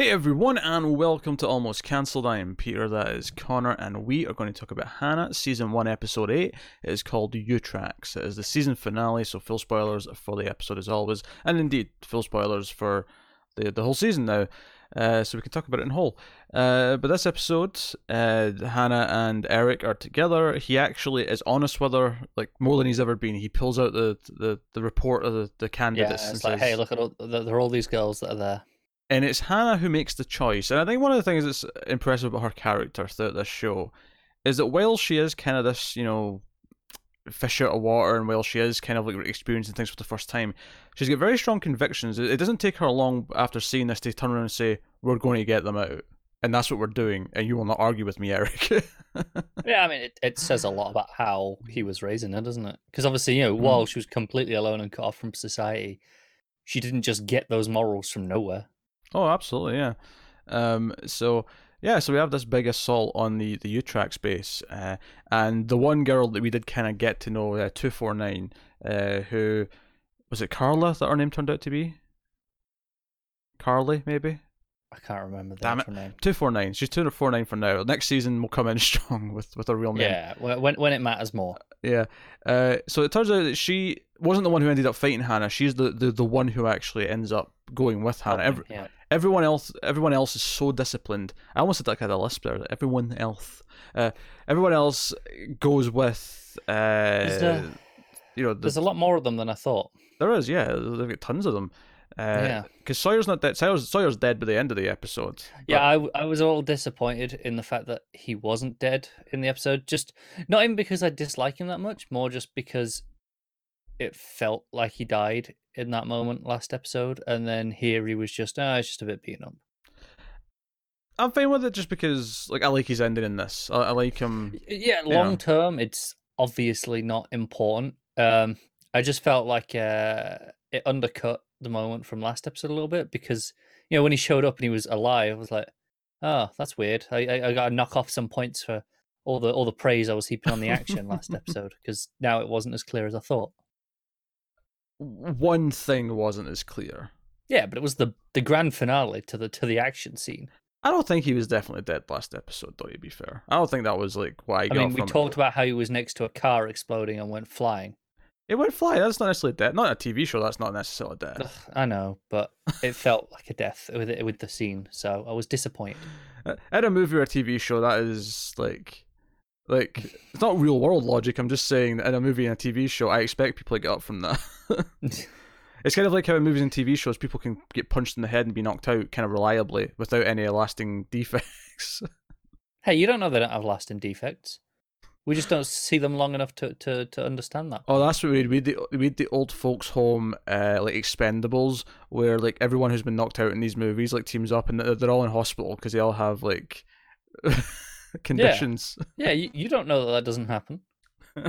Hey everyone, and welcome to Almost Cancelled. I am Peter, that is Connor, and we are going to talk about Hanna, Season 1, Episode 8. It is called Utrax. It is the season finale, so full spoilers for the episode as always, and indeed, full spoilers for the, the whole season now, uh, so we can talk about it in whole. Uh, but this episode, uh, Hanna and Eric are together. He actually is honest with her, like more than he's ever been. He pulls out the, the, the report of the, the Yeah, candidates and it's like, says, hey, look at all, there are all these girls that are there. And it's Hanna who makes the choice. And I think one of the things that's impressive about her character throughout this show is that while she is kind of this, you know, fish out of water, and while she is kind of like experiencing things for the first time, she's got very strong convictions. It doesn't take her long after seeing this to turn around and say, "We're going to get them out." And that's what we're doing, and you will not argue with me, Eric. Yeah, I mean, it, it says a lot about how he was raising her, doesn't it? Because obviously, you know, Mm. while she was completely alone and cut off from society, she didn't just get those morals from nowhere. Oh, absolutely, yeah. Um, so yeah, so we have this big assault on the the Utrax base, uh, and the one girl that we did kind of get to know, uh, two four nine, uh, who was it Carla that her name turned out to be? Carly, maybe I can't remember the Damn actual name. two four nine. She's two four nine for now. Next season will come in strong with with her real name. Yeah, when when- when it matters more. Yeah. Uh, so it turns out that she wasn't the one who ended up fighting Hanna. She's the, the, the one who actually ends up going with Hanna. Every, yeah, everyone else everyone else is so disciplined. I almost said like had a lisp there. Everyone else, uh, everyone else goes with uh, a- you know the, there's a lot more of them than I thought. there is yeah they've got tons of them. Uh, Yeah. because Sawyer's not dead. Sawyer's, Sawyer's dead by the end of the episode. Yeah, I, I, was a little disappointed in the fact that he wasn't dead in the episode. Just not even because I dislike him that much, more just because it felt like he died in that moment last episode, and then here he was just ah, it's just a bit beaten up. I'm fine with it just because like I like his ending in this. I, I like him. Yeah, long term, it's obviously not important. Um, I just felt like uh, it undercut the moment from last episode a little bit because you know when he showed up and he was alive, I was like, oh, that's weird. I I, I got to knock off some points for all the all the praise I was heaping on the action last episode because now it wasn't as clear as I thought. One thing wasn't as clear. Yeah, but it was the the grand finale to the to the action scene. I don't think he was definitely dead last episode, though. To be fair, I don't think that was like why. I, I mean, we talked it. about how he was next to a car exploding and went flying. It went flying. That's not necessarily dead. Not a TV show. That's not necessarily death. Ugh, I know, but it felt like a death with it, with the scene, so I was disappointed. In a movie or a TV show, that is like, like it's not real world logic. I'm just saying that in a movie and a TV show, I expect people to get up from that. it's kind of like how in movies and TV shows, people can get punched in the head and be knocked out kind of reliably without any lasting defects. hey, you don't know they don't have lasting defects. We just don't see them long enough to, to, to understand that. Oh, that's what we we the we had the old folks home, uh, like Expendables, where like everyone who's been knocked out in these movies like teams up and they're they're all in hospital because they all have like conditions. Yeah, you, you don't know that that doesn't happen.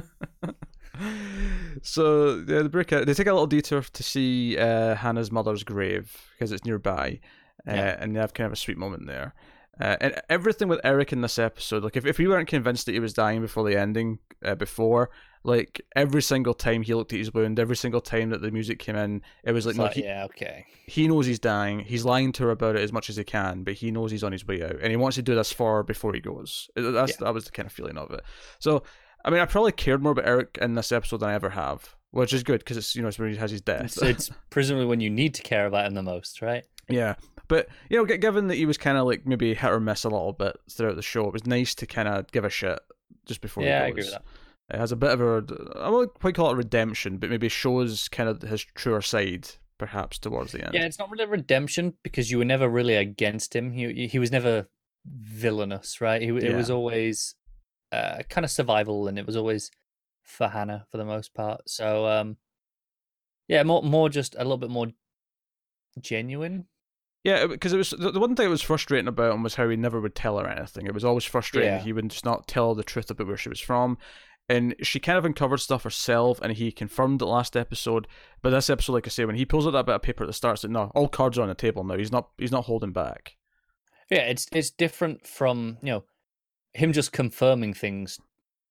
so yeah, they break out. They take a little detour to see uh, Hanna's mother's grave because it's nearby, uh, Yeah. and they have kind of a sweet moment there. Uh, and everything with Eric in this episode, like if, if we weren't convinced that he was dying before the ending, uh, before like every single time he looked at his wound, every single time that the music came in, it was like, no, he, yeah, okay. he knows he's dying. He's lying to her about it as much as he can, but he knows he's on his way out, and he wants to do this for her before he goes. That's that was the kind of feeling of it. So, I mean, I probably cared more about Eric in this episode than I ever have, which is good because it's you know it's when he has his death. It's, it's presumably when you need to care about him the most, right? yeah, but you know, given that he was kind of like maybe hit or miss a little bit throughout the show, it was nice to kind of give a shit just before. yeah, I agree with that. It has a bit of a I won't quite call it redemption, but maybe shows kind of his truer side perhaps towards the end. Yeah, it's not really redemption because you were never really against him. He he was never villainous, right? He, It was always uh, kind of survival, and it was always for Hanna for the most part. So, um, yeah, more more just a little bit more genuine. Yeah, because it was the, one thing that was frustrating about him was how he never would tell her anything. It was always frustrating. Yeah. that He would just not tell the truth about where she was from. And she kind of uncovered stuff herself, and he confirmed it last episode. But this episode, like I say, when he pulls out that bit of paper at the start, it's like, no, all cards are on the table now. He's not. He's not holding back. Yeah, it's it's different from you know him just confirming things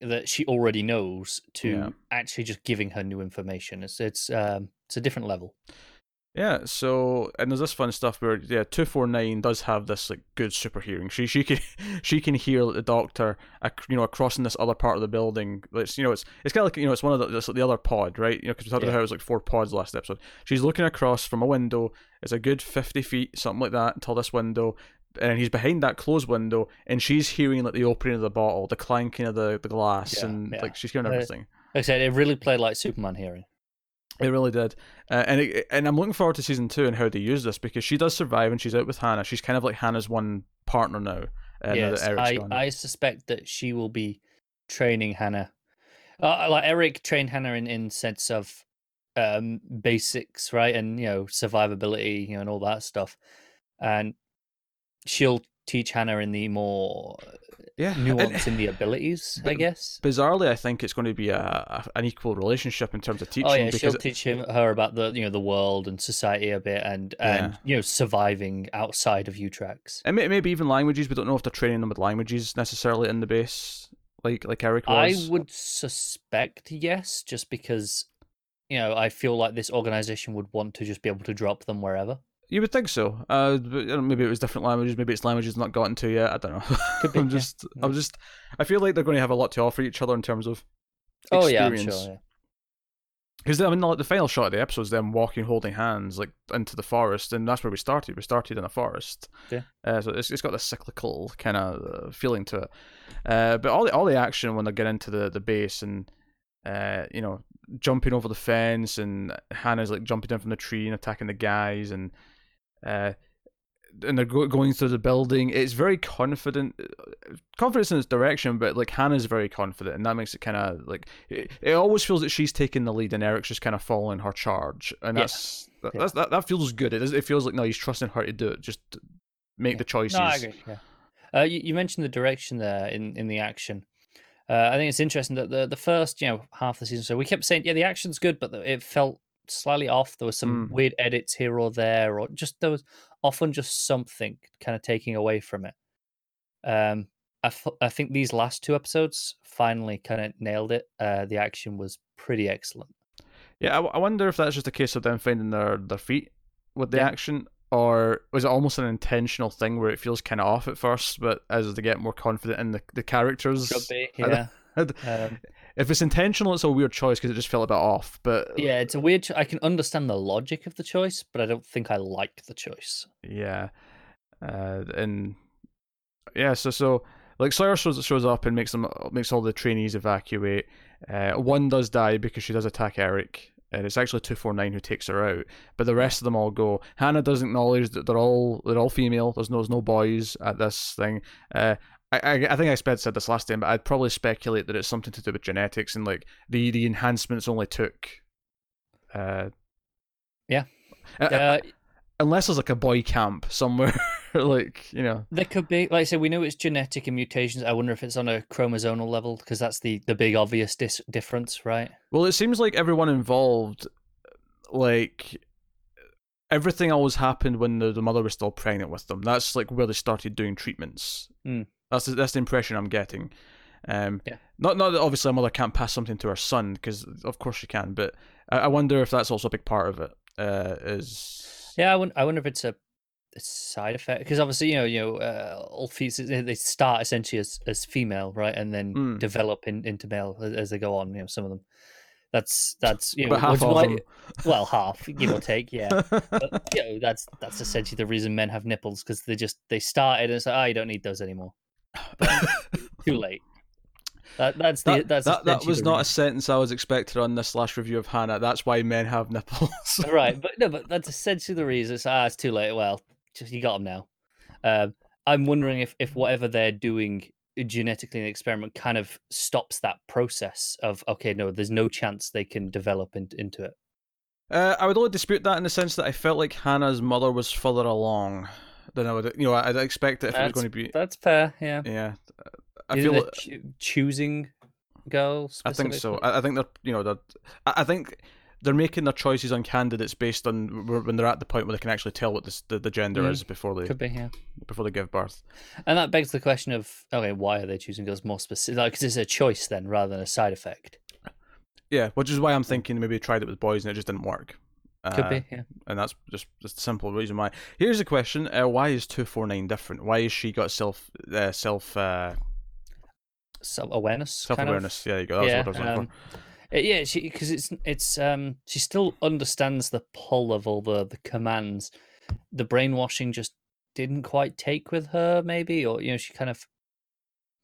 that she already knows to Yeah. actually just giving her new information. It's it's um it's a different level. Yeah, so and there's this fun stuff where yeah, two four nine does have this like good super hearing. She she can she can hear the doctor, you know, across in this other part of the building. It's you know it's it's kind of like you know it's one of the it's like the other pod, right? You know, because we talked yeah. about how it was like four pods last episode. She's looking across from a window. It's a good fifty feet, something like that, until this window. And he's behind that closed window, and she's hearing like the opening of the bottle, the clanking of the, the glass, yeah, and yeah. like she's hearing everything. Like I said, it really played like Superman hearing. It really did, uh, and it, and I'm looking forward to season two and how they use this because she does survive and she's out with Hanna. She's kind of like Hanna's one partner now. Uh, yes, now I I suspect that she will be training Hanna. Uh, like Eric trained Hanna in in sense of um basics, right, and you know survivability, you know, and all that stuff, and she'll teach Hanna in the more yeah. nuance in the abilities, I guess. Bizarrely, I think it's going to be a, a, an equal relationship in terms of teaching. Oh yeah, she'll teach him her about the you know the world and society a bit, and and yeah. you know surviving outside of Utrax. And maybe even languages. We don't know if they're training them with languages necessarily in the base, like like Eric was. I would suspect yes, just because you know I feel like this organization would want to just be able to drop them wherever. You would think so. Uh, maybe it was different languages. Maybe it's languages not gotten to yet. I don't know. Could be, I'm just, yeah. I'm just. I feel like they're going to have a lot to offer each other in terms of. Experience. Oh yeah, I'm sure. Because I mean, the, the final shot of the episode is them walking, holding hands, like into the forest, and that's where we started. We started in a forest. Yeah. Uh, so it's, it's got this cyclical kind of uh, feeling to it. Uh, but all the all the action when they get into the the base and uh, you know, jumping over the fence, and Hanna's like jumping down from the tree and attacking the guys, and uh, and they're go- going through the building. It's very confident, confidence in its direction, but like Hanna's very confident, and that makes it kind of like it, it, always feels that she's taking the lead, and Eric's just kind of following her charge, and that's yeah. that, that's, that, that feels good. It, it feels like no, he's trusting her to do it, just make yeah. the choices. No, I agree. Yeah. Uh, you, you mentioned the direction there in in the action. Uh, I think it's interesting that the the first you know half the season, so we kept saying yeah the action's good, but it felt slightly off. There were some mm. weird edits here or there, or just there was often just something kind of taking away from it. Um, I, f- I think these last two episodes finally kind of nailed it. Uh, the action was pretty excellent. Yeah, I, w- I wonder if that's just a case of them finding their, their feet with the yeah. action, or was it almost an intentional thing where it feels kind of off at first, but as they get more confident in the, the characters, be, yeah. um, if it's intentional, it's a weird choice because it just felt a bit off. But yeah, it's a weird. Cho- I can understand the logic of the choice, but I don't think I like the choice. Yeah, uh, and yeah, so so like Slayer shows shows up and makes them makes all the trainees evacuate. Uh, one does die because she does attack Eric, and it's actually two four nine who takes her out. But the rest of them all go. Hanna does acknowledge that they're all they're all female. There's no there's no boys at this thing. Uh, I, I, think I said this last time, but I'd probably speculate that it's something to do with genetics and like the the enhancements only took. Uh, yeah. Uh, uh, unless there's like a boy camp somewhere, like you know. There could be, like I said, we know it's genetic and mutations. I wonder if it's on a chromosomal level because that's the the big obvious dis- difference, right? Well, it seems like everyone involved, like everything always happened when the, the mother was still pregnant with them. That's like where they started doing treatments. Mm. That's the, that's the impression I'm getting. Um, yeah. Not not that obviously a mother can't pass something to her son because of course she can, but I, I, wonder if that's also a big part of it. Uh, is yeah, I wonder, I wonder if it's a, a side effect because obviously you know you know uh, all feces they start essentially as, as female right and then mm. develop in, into male as, as, they go on. You know some of them. That's that's you know half why, well half give or take yeah but, you know that's that's essentially the reason men have nipples because they just they started and it's like oh you don't need those anymore too late. That, that's the, that, that's that, that was not a sentence I was expecting on this last review of Hanna. That's why men have nipples. right, but no, but that's essentially the reason. It's, ah, it's too late. Well, just you got them now. Um, I'm wondering if if whatever they're doing genetically in the experiment kind of stops that process of okay, no, there's no chance they can develop in, into it. Uh, I would only dispute that in the sense that I felt like Hanna's mother was further along than I would. You know, I'd expect it if that's, it was going to be. That's fair. Yeah. Yeah. I Is feel ch- choosing girls. I think so. I, I think they're. You know, that. I think they're making their choices on candidates based on when they're at the point where they can actually tell what this, the, the gender mm. is before they could be yeah before they give birth. And that begs the question of okay, why are they choosing girls more specific? Like, because it's a choice then rather than a side effect. Yeah, which is why I'm thinking maybe tried it with boys and it just didn't work. Could Uh, be, yeah. and that's just just a simple reason why. Here's a question: uh, Why is two four nine different? Why has she got self uh, self uh, Self awareness. self awareness? Yeah, you go. That's yeah, what I was um, uh, yeah, she because it's it's um she still understands the pull of all the the commands. The brainwashing just didn't quite take with her, maybe, or you know, she kind of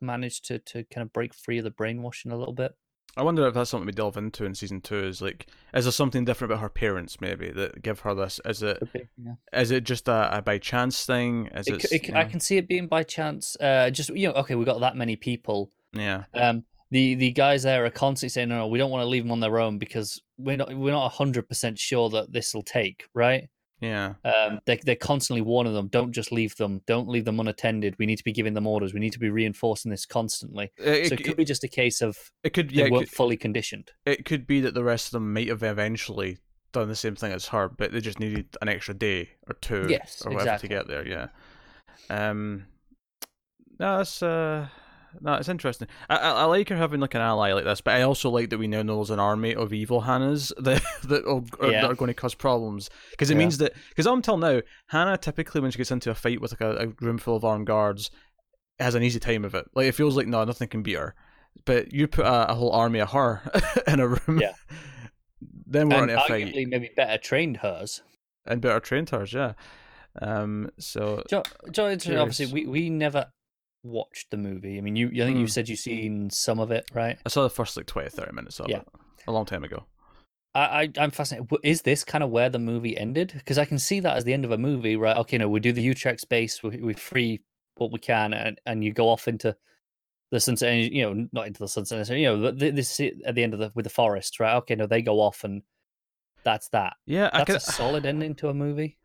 managed to to kind of break free of the brainwashing a little bit. For. I wonder if that's something we delve into in season two. Is like, is there something different about her parents maybe that give her this? Is it Could be, yeah. is it just a, a by chance thing? Is It, it? it, c- I can see it being by chance. Uh, just you know, okay, we got that many people. Yeah. Um, the the guys there are constantly saying, no, no, we don't want to leave them on their own because we're not we're not hundred percent sure that this will take, right? Yeah. Um, they they're constantly warning them, don't just leave them, don't leave them unattended. We need to be giving them orders. We need to be reinforcing this constantly. It, so it, it could be just a case of it could they yeah. It weren't could, fully conditioned. it could be that the rest of them might have eventually done the same thing as her, but they just needed an extra day or two Yes, or whatever exactly. to get there. Yeah. Um. No, that's uh. No, it's interesting. I, I I like her having like an ally like this, but I also like that we now know there's an army of evil Hannas that that are, Yeah. that are going to cause problems because it Yeah. means that because until now Hanna typically when she gets into a fight with like a, a room full of armed guards has an easy time of it. Like it feels like no nothing can beat her, but you put a, a whole army of her in a room, Yeah. then we're And in a fight maybe better trained hers. and better trained hers, yeah. Um, so Joe, Joe obviously, we, we never watched the movie. I mean, you I think you Hmm. said you've seen some of it, right? I saw the first like 20, 30 minutes of Yeah. it a long time ago. I, I I'm fascinated. Is this kind of where the movie ended? Because I can see that as the end of a movie, right? Okay, no, we do the Utrax base, we, we free what we can, and, and you go off into the sunset. And, you know, not into the sunset. You know, this at the end of the with the forest, right? Okay, no, they go off, and that's that. Yeah, I That's a solid ending to a movie.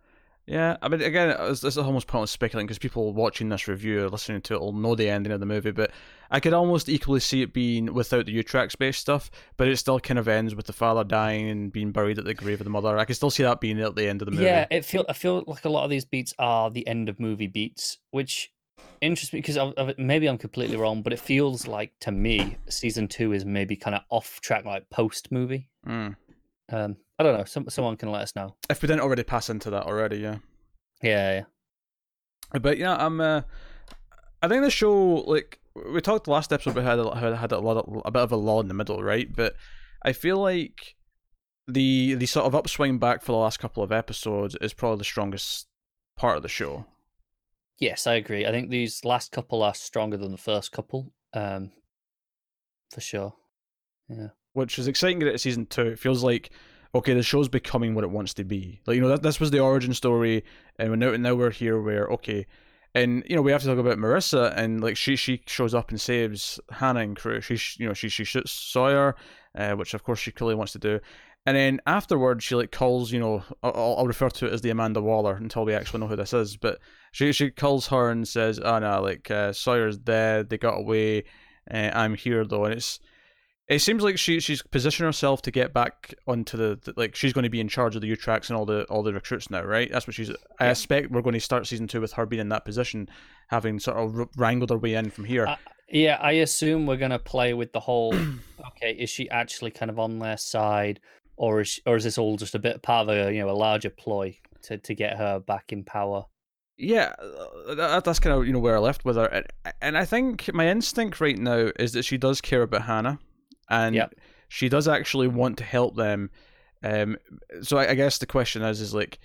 Yeah, I mean, again, it's, it's almost pointless speculating because people watching this review or listening to it will know the ending of the movie. But I could almost equally see it being without the Utrax based stuff, but it still kind of ends with the father dying and being buried at the grave of the mother. I can still see that being at the end of the movie. Yeah, it feel I feel like a lot of these beats are the end of movie beats, which interests me because maybe I'm completely wrong, but it feels like to me season two is maybe kind of off track, like post movie. Mm. Um, I don't know. Some someone can let us know. If we didn't already pass into that already, yeah. Yeah, yeah. But yeah, I'm. Uh, I think the show, like we talked last episode, we had a, had had a lot, of, a bit of a lull in the middle, right? But I feel like the the sort of upswing back for the last couple of episodes is probably the strongest part of the show. Yes, I agree. I think these last couple are stronger than the first couple. Um, for sure. Yeah. which is exciting to get to season two. It feels like okay, the show's becoming what it wants to be. Like you know, that this was the origin story, and now now we're here where okay, and you know we have to talk about Marissa, and like she she shows up and saves Hanna and crew. She you know she she shoots Sawyer, uh, which of course she clearly wants to do. And then afterwards, she like calls, you know, I'll, I'll refer to it as the Amanda Waller until we actually know who this is. But she she calls her and says, "Oh no, like uh, Sawyer's dead. They got away. Uh, I'm here though." And it's it seems like she she's positioned herself to get back onto the, the like she's going to be in charge of the Utrax and all the all the recruits now, right? That's what she's. I expect we're going to start season two with her being in that position, having sort of wrangled her way in from here. I- Yeah, I assume we're gonna play with the whole. okay, is she actually kind of on their side, or is she, or is this all just a bit part of a you know a larger ploy to to get her back in power? yeah, uh, that, that's kind of you know where I left with her, and I think my instinct right now is that she does care about Hanna, and Yep. she does actually want to help them. Um, so I, I guess the question is, is like,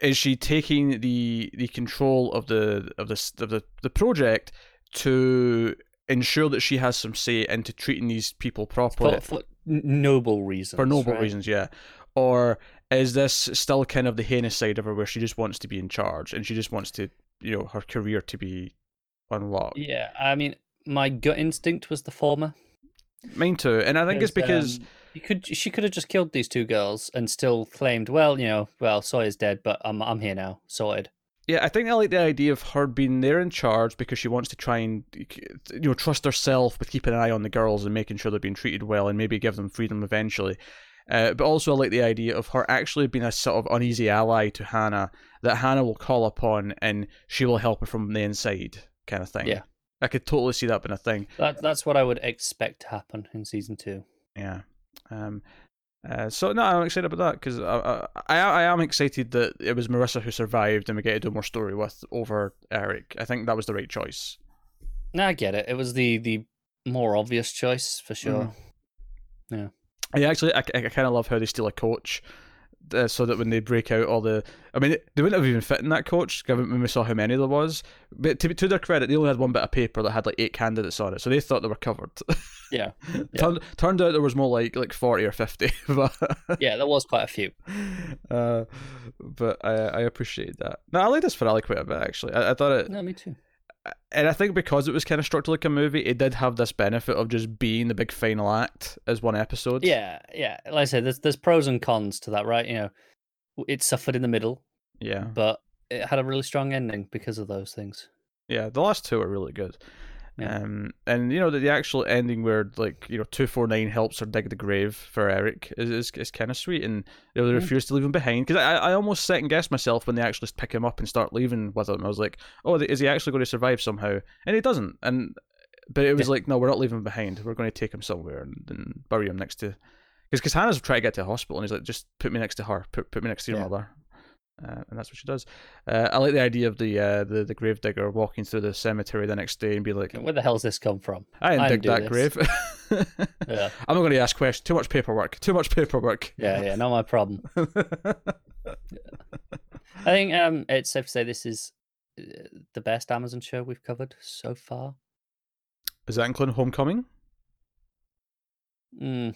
is she taking the the control of the of the of the the project to ensure that she has some say into treating these people properly For, for noble reasons. for noble right? reasons, yeah. Or is this still kind of the heinous side of her where she just wants to be in charge and she just wants to, you know, her career to be unlocked? Yeah, I mean, my gut instinct was the former. Mine too. And I think it's because um, you could she could have just killed these two girls and still claimed, well, you know, well, Sawyer's dead, but I'm I'm here now, sorted. yeah, I think I like the idea of her being there in charge because she wants to try and you know trust herself with keeping an eye on the girls and making sure they're being treated well and maybe give them freedom eventually. Uh, but also, I like the idea of her actually being a sort of uneasy ally to Hanna that Hanna will call upon and she will help her from the inside, kind of thing. Yeah. I could totally see that being a thing. That that's what I would expect to happen in season two. Yeah. Um, Uh, so no, I'm excited about that because I, I I am excited that it was Marissa who survived and we get to do more story with over Eric. I think that was the right choice. No, I get it. It was the the more obvious choice for sure. Mm. Yeah. I actually I, I kind of love how they steal a coach uh, so that when they break out all the, I mean, they wouldn't have even fit in that coach given when we saw how many there was. But to, to their credit, they only had one bit of paper that had like eight candidates on it, so they thought they were covered. Yeah. yeah. turned, turned out there was more like like forty or fifty. but yeah, there was quite a few. Uh, but I I appreciate that. No, I like this finale quite a bit actually. I, I thought it. No, me too and I think because it was kind of structured like a movie, it did have this benefit of just being the big final act as one episode. Yeah, yeah. Like I said, there's there's pros and cons to that, right? You know, it suffered in the middle. Yeah, but it had a really strong ending because of those things. Yeah, the last two are really good. Yeah. Um, and you know the, the actual ending where like you know two four nine helps her dig the grave for Eric is is, is kind of sweet, and you know, they mm. refuse to leave him behind because I I almost second guessed myself when they actually pick him up and start leaving with him. I was like, oh, is he actually going to survive somehow? And he doesn't. And but it was yeah. like, no, we're not leaving him behind. We're going to take him somewhere and, and bury him next to. Because because Hanna's trying to get to the hospital, and he's like, just put me next to her, put put me next to your yeah. mother uh, and that's what she does. Uh, I like the idea of the uh, the the grave digger walking through the cemetery the next day and be like, "Where the hell's this come from? I didn't I dig that this. grave." yeah. I'm not going to ask questions. Too much paperwork. Too much paperwork. Yeah, yeah, not my problem. I think um, it's safe to say this is uh, the best Amazon show we've covered so far. Is that including Homecoming? Mm,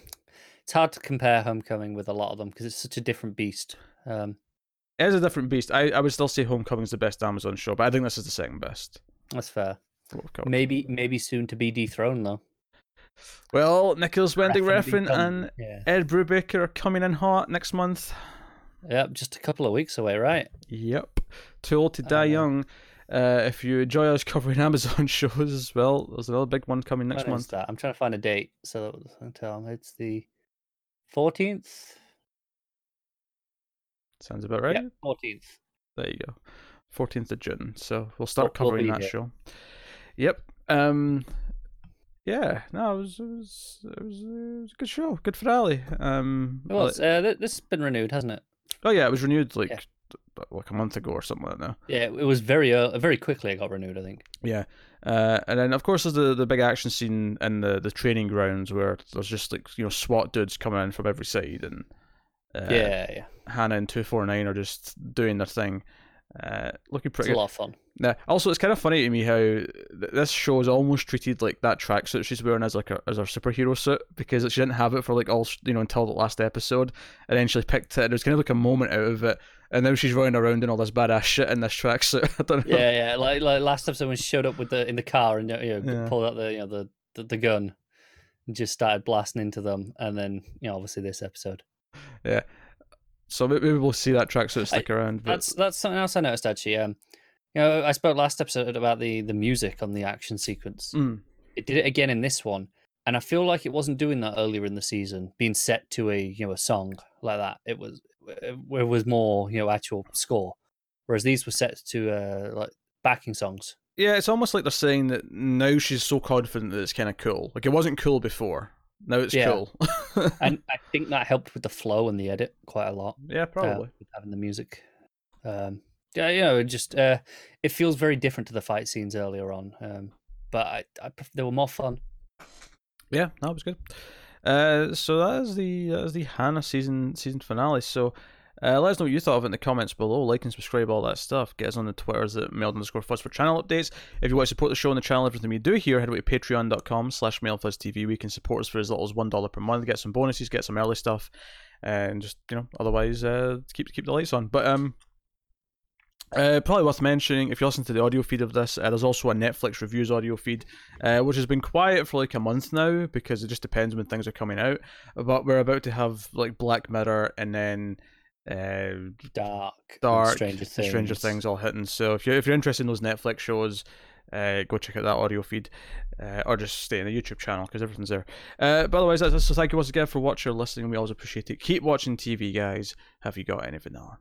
it's hard to compare Homecoming with a lot of them because it's such a different beast. Um, it is a different beast. I, I would still say Homecoming's the best Amazon show, but I think this is the second best. That's fair. Maybe maybe soon to be dethroned though. Well, Nicolas Winding Refn and yeah. Ed Brubaker are coming in hot next month. Yep, just a couple of weeks away, right? Yep. Too old to die uh, young. Uh, if you enjoy us covering Amazon shows as well, there's another big one coming next month. That? I'm trying to find a date. So tell them it's the 14th Sounds about right. Fourteenth. there you go. Fourteenth of June. So we'll start we'll, covering we'll that here. show. Yep. Um. Yeah. No, it was it was it was, it was a good show. Good finale. Um. Well, uh, this has been renewed, hasn't it? Oh yeah, it was renewed like. Yeah. Like a month ago or something like that. Yeah, it was very uh, very quickly. It got renewed, I think. Yeah, uh, and then of course there's the the big action scene in the the training grounds where there's just like you know SWAT dudes coming in from every side and uh, yeah, yeah. Hanna and two four nine are just doing their thing. Uh, looking pretty. It's a lot of fun. Now, also, it's kind of funny to me how th- this show is almost treated like that tracksuit she's wearing as like a, as her superhero suit because she didn't have it for like all you know until the last episode, and then she picked it. There's kind of like a moment out of it, and now she's running around in all this badass shit in this tracksuit. I don't know. Yeah, yeah. Like like last episode when she showed up with the in the car and you know yeah. pulled out the you know the, the the gun, and just started blasting into them, and then you know obviously this episode. Yeah, so maybe we'll see that tracksuit stick I, around. But... That's that's something else I noticed actually. Um, you know, I spoke last episode about the the music on the action sequence. Mm. It did it again in this one, and I feel like it wasn't doing that earlier in the season, being set to a you know a song like that. It was it was more you know actual score, whereas these were set to uh, like backing songs. Yeah, it's almost like they're saying that now she's so confident that it's kind of cool. Like it wasn't cool before. Now it's yeah. cool. and I think that helped with the flow and the edit quite a lot. Yeah, probably. Uh, having the music. Um, yeah, you know, it just uh, it feels very different to the fight scenes earlier on. Um, but I, I they were more fun. Yeah, that was good. Uh, so that is the that is the Hanna season season finale. So uh, let us know what you thought of it in the comments below. Like and subscribe, all that stuff. Get us on the Twitters at mild underscore fuzz for channel updates. If you want to support the show and the channel, everything we do here, head over to patreon.com slash mildfuzztv. We can support us for as little as $1 per month, get some bonuses, get some early stuff, and just, you know, otherwise uh, keep keep the lights on. But, um, uh, probably worth mentioning if you listen to the audio feed of this, uh, there's also a Netflix reviews audio feed, uh, which has been quiet for like a month now because it just depends when things are coming out. But we're about to have like Black Mirror and then uh, Dark, Dark, Stranger Things. Stranger Things all hitting. So if you're if you're interested in those Netflix shows, uh, go check out that audio feed, uh, or just stay in the YouTube channel because everything's there. Uh, but otherwise, that's, so thank you once again for watching or listening. We always appreciate it. Keep watching TV, guys. Have you got anything on?